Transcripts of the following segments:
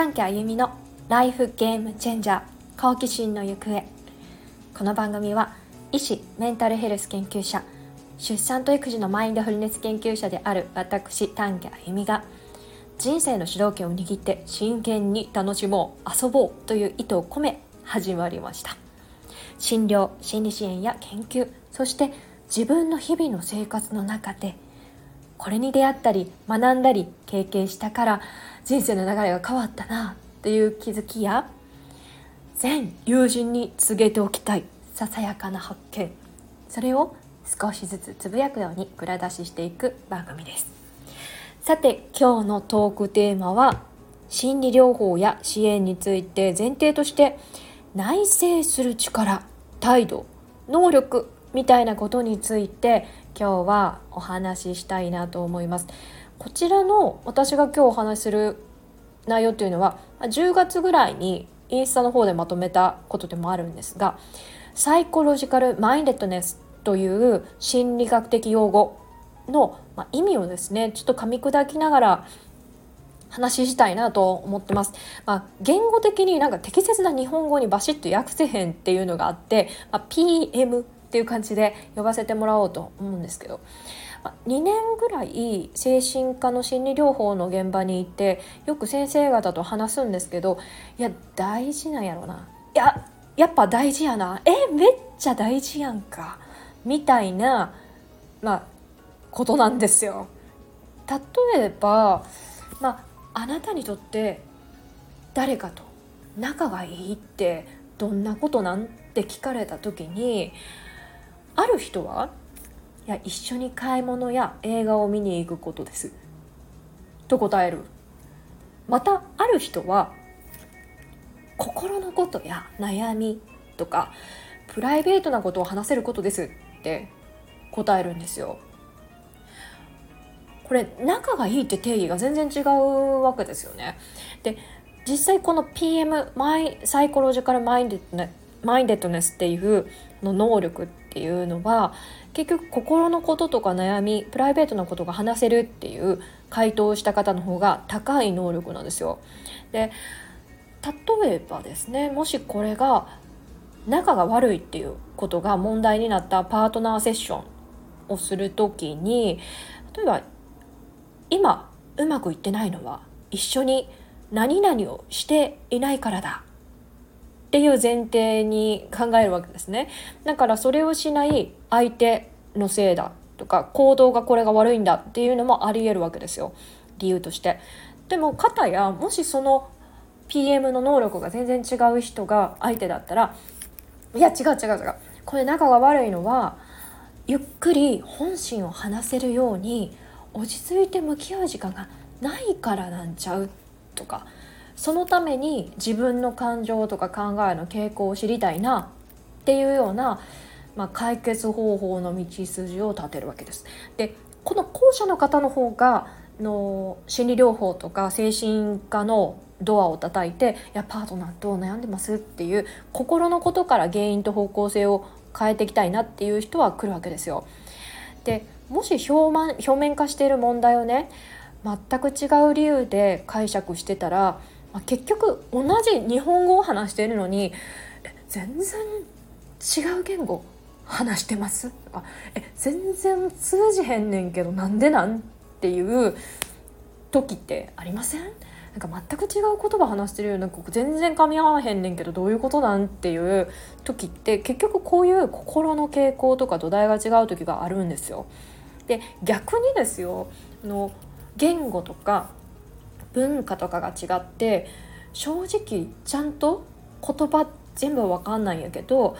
短期あゆみのライフゲームチェンジャー好奇心の行方。この番組は医師メンタルヘルス研究者出産と育児のマインドフルネス研究者である私短期あゆみが人生の主導権を握って真剣に楽しもう遊ぼうという意図を込め始まりました。診療心理支援や研究そして自分の日々の生活の中でこれに出会ったり学んだり経験したから人生の流れが変わったなという気づきや全友人に告げておきたいささやかな発見。それを少しずつつぶやくように蔵出ししていく番組です。さて今日のトークテーマは心理療法や支援について前提として内省する力態度能力みたいなことについて今日はお話ししたいなと思いますこちらの私が今日お話しする内容っていうのは10月ぐらいにインスタの方でまとめたことでもあるんですがサイコロジカルマインデッドネスという心理学的用語の意味をですねちょっと噛み砕きながら話したいなと思ってます。まあ、言語的になんか適切な日本語にバシッと訳せへんっていうのがあって、まあ、PM っていう感じで呼ばせてもらおうと思うんですけど。2年ぐらい精神科の心理療法の現場に行ってよく先生方と話すんですけどいや大事なんやろな。いややっぱ大事やな。えめっちゃ大事やんか。みたいなまあことなんですよ。例えば、まあ、あなたにとって誰かと仲がいいってどんなことなん？って聞かれた時にある人はいや一緒に買い物や映画を見に行くことです。と答える。またある人は心のことや悩みとかプライベートなことを話せることですって答えるんですよ。これ仲がいいって定義が全然違うわけですよね。で実際この PM マイサイコロジカルマインデッマインドネスっていうの能力っていうのは結局心のこととか悩みプライベートなことが話せるっていう回答をした方の方が高い能力なんですよ。で例えばですねもしこれが仲が悪いっていうことが問題になったパートナーセッションをする時に例えば今うまくいってないのは一緒に何々をしていないからだっていう前提に考えるわけですね。だからそれをしない相手のせいだとか行動がこれが悪いんだっていうのもありえるわけですよ。理由として。でも片やもしその PM の能力が全然違う人が相手だったらいや違う違う違う。これ仲が悪いのはゆっくり本心を話せるように落ち着いて向き合う時間がないからなんちゃうとかそのために自分の感情とか考えの傾向を知りたいなっていうような、まあ、解決方法の道筋を立てるわけです。でこの後者の方の方がの心理療法とか精神科のドアを叩いて「いやパートナーと悩んでます」っていう心のことから原因と方向性を変えていきたいなっていう人は来るわけですよ。でもし表面表面化している問題をね全く違う理由で解釈してたらまあ、結局同じ日本語を話しているのに全然違う言語話してます？とかえ全然通じへんねんけどなんでなん？っていう時ってありません？なんか全く違う言葉話してるような全然噛み合わへんねんけどどういうことなん？っていう時って結局こういう心の傾向とか土台が違う時があるんですよ。で逆にですよの言語とか文化とかが違って正直ちゃんと言葉全部わかんないんやけど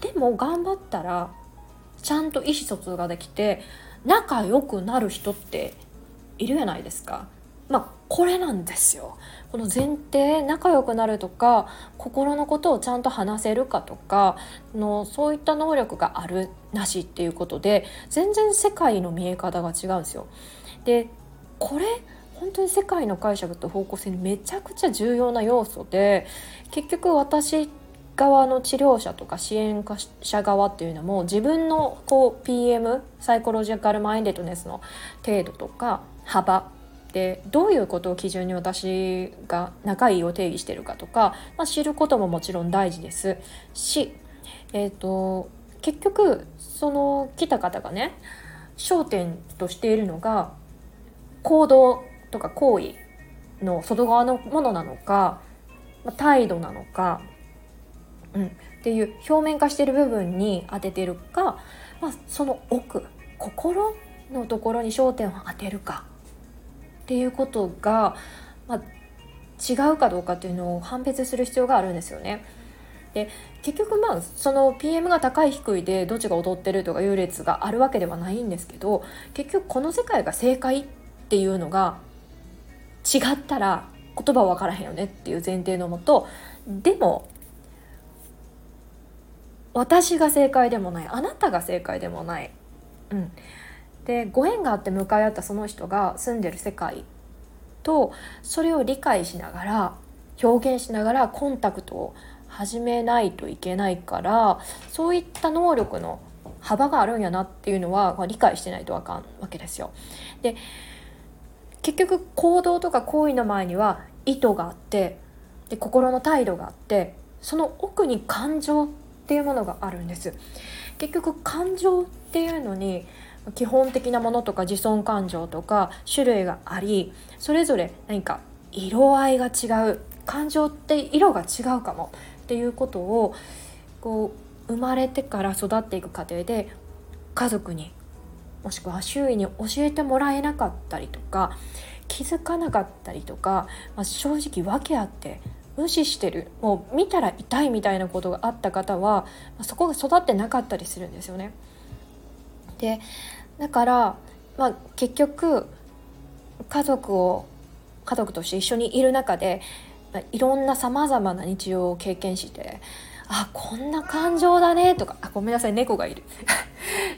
でも頑張ったらちゃんと意思疎通ができて仲良くなる人っているじゃないですか。まあこれなんですよ。この前提仲良くなるとか心のことをちゃんと話せるかとかのそういった能力があるなしっていうことで全然世界の見え方が違うんですよ。でこれ本当に世界の解釈と方向性めちゃくちゃ重要な要素で結局私側の治療者とか支援者側っていうのも自分のこう PM サイコロジカルマインデッドネスの程度とか幅でどういうことを基準に私が仲いいを定義してるかとか、まあ、知ることももちろん大事です。し、えーと、結局その来た方がね焦点としているのが行動とか行為の外側のものなのか、まあ、態度なのか、うん、っていう表面化してる部分に当ててるか、まあ、その奥心のところに焦点を当てるかっていうことが、まあ、違うかどうかっていうのを判別する必要があるんですよね。で結局まあその PM が高い低いでどっちが踊ってるとか優劣があるわけではないんですけど結局この世界が正解っていうのが違ったら言葉は分からへんよねっていう前提のもとでも私が正解でもないあなたが正解でもない、うん、でご縁があって向かい合ったその人が住んでる世界とそれを理解しながら表現しながらコンタクトを始めないといけないからそういった能力の幅があるんやなっていうのは、まあ、理解してないとあかんわけですよ。で結局行動とか行為の前には意図があってで心の態度があってその奥に感情っていうものがあるんです。結局感情っていうのに基本的なものとか自尊感情とか種類がありそれぞれ何か色合いが違う感情って色が違うかもっていうことをこう生まれてから育っていく過程で家族にもしくは周囲に教えてもらえなかったりとか気づかなかったりとか、まあ、正直訳あって無視してるもう見たら痛いみたいなことがあった方は、まあ、そこが育ってなかったりするんですよね。でだから、まあ、結局家族を家族として一緒にいる中で、まあ、いろんなさまざまな日常を経験してあこんな感情だねとかあごめんなさい猫がいる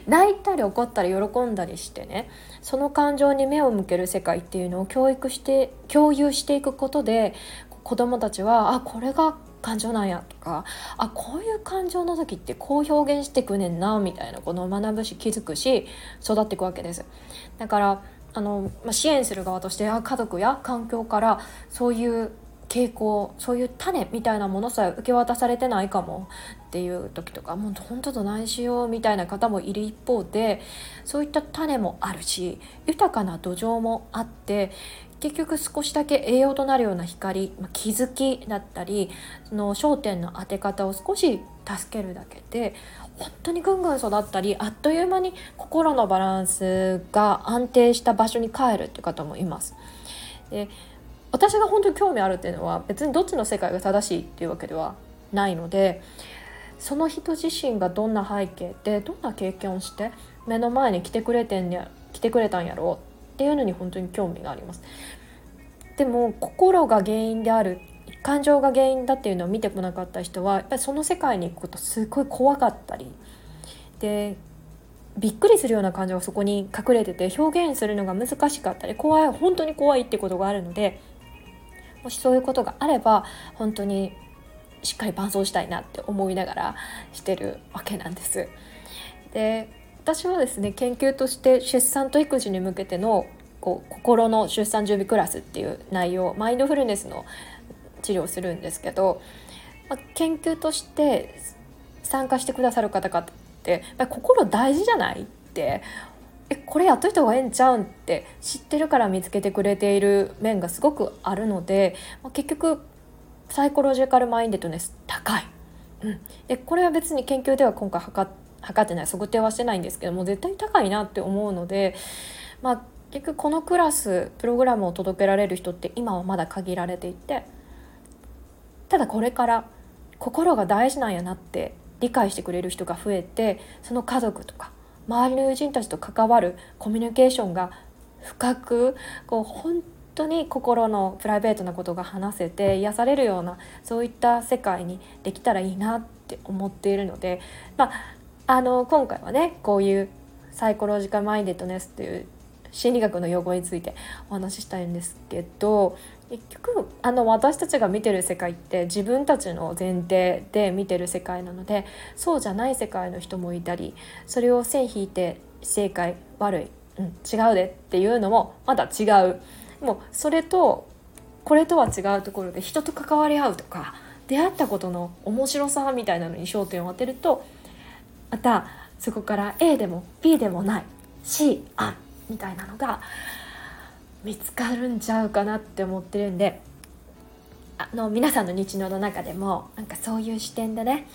泣いたり怒ったり喜んだりしてねその感情に目を向ける世界っていうのを教育して共有していくことで子どもたちはあこれが感情なんやとかあこういう感情の時ってこう表現してくねんなみたいなこの学ぶし気づくし育っていくわけです。だからあの、まあ、支援する側としてあ家族や環境からそういう傾向そういう種みたいなものさえ受け渡されてないかもっていう時とかもう本当どないしようみたいな方もいる一方でそういった種もあるし豊かな土壌もあって結局少しだけ栄養となるような光、まあ、気づきだったりその焦点の当て方を少し助けるだけで本当にぐんぐん育ったりあっという間に心のバランスが安定した場所に帰るっていう方もいます。で私が本当に興味あるっていうのは別にどっちの世界が正しいっていうわけではないのでその人自身がどんな背景でどんな経験をして目の前に来てくれてんや来てくれたんやろうっていうのに本当に興味があります。でも心が原因である感情が原因だっていうのを見てこなかった人はやっぱりその世界に行くことすごい怖かったりでびっくりするような感情がそこに隠れてて表現するのが難しかったり怖い本当に怖いってことがあるのでもしそういうことがあれば本当にしっかり伴走したいなって思いながらしてるわけなんです。で私はですね研究として出産と育児に向けてのこう心の出産準備クラスっていう内容マインドフルネスの治療をするんですけど、まあ、研究として参加してくださる方々って心大事じゃないってえこれやっといた方がええんちゃうん？って知ってるから見つけてくれている面がすごくあるので、まあ、結局サイコロジカルマインデッドネス高い。うん、でこれは別に研究では今回測測ってない。測定はしてないんですけども絶対高いなって思うのでまあ結局このクラスプログラムを届けられる人って今はまだ限られていてただこれから心が大事なんやなって理解してくれる人が増えてその家族とか周りの友人たちと関わるコミュニケーションが深くこう本当に心のプライベートなことが話せて癒されるようなそういった世界にできたらいいなって思っているので、まあ、あの今回はねこういうサイコロジカルマインデッドネスっていう心理学の用語についてお話ししたいんですけど結局あの私たちが見てる世界って自分たちの前提で見てる世界なのでそうじゃない世界の人もいたりそれを線引いて正解悪い、うん、違うでっていうのもまだ違う。もうそれとこれとは違うところで人と関わり合うとか出会ったことの面白さみたいなのに焦点を当てるとまたそこから A でも B でもない C あみたいなのが見つかるんちゃうかなって思ってるんであの皆さんの日常の中でもなんかそういう視点でね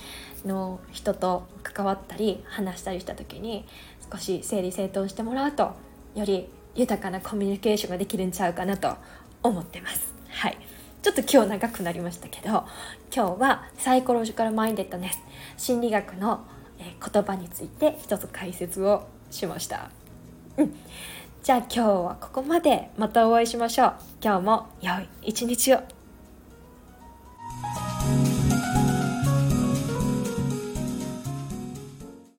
の人と関わったり話したりした時に少し整理整頓してもらうとより豊かなコミュニケーションができるんちゃうかなと思ってます。はいちょっと今日長くなりましたけど今日はサイコロジカルマインデッドネス心理学の言葉について一つ解説をしました。うんじゃあ今日はここまでまたお会いしましょう。今日も良い一日を。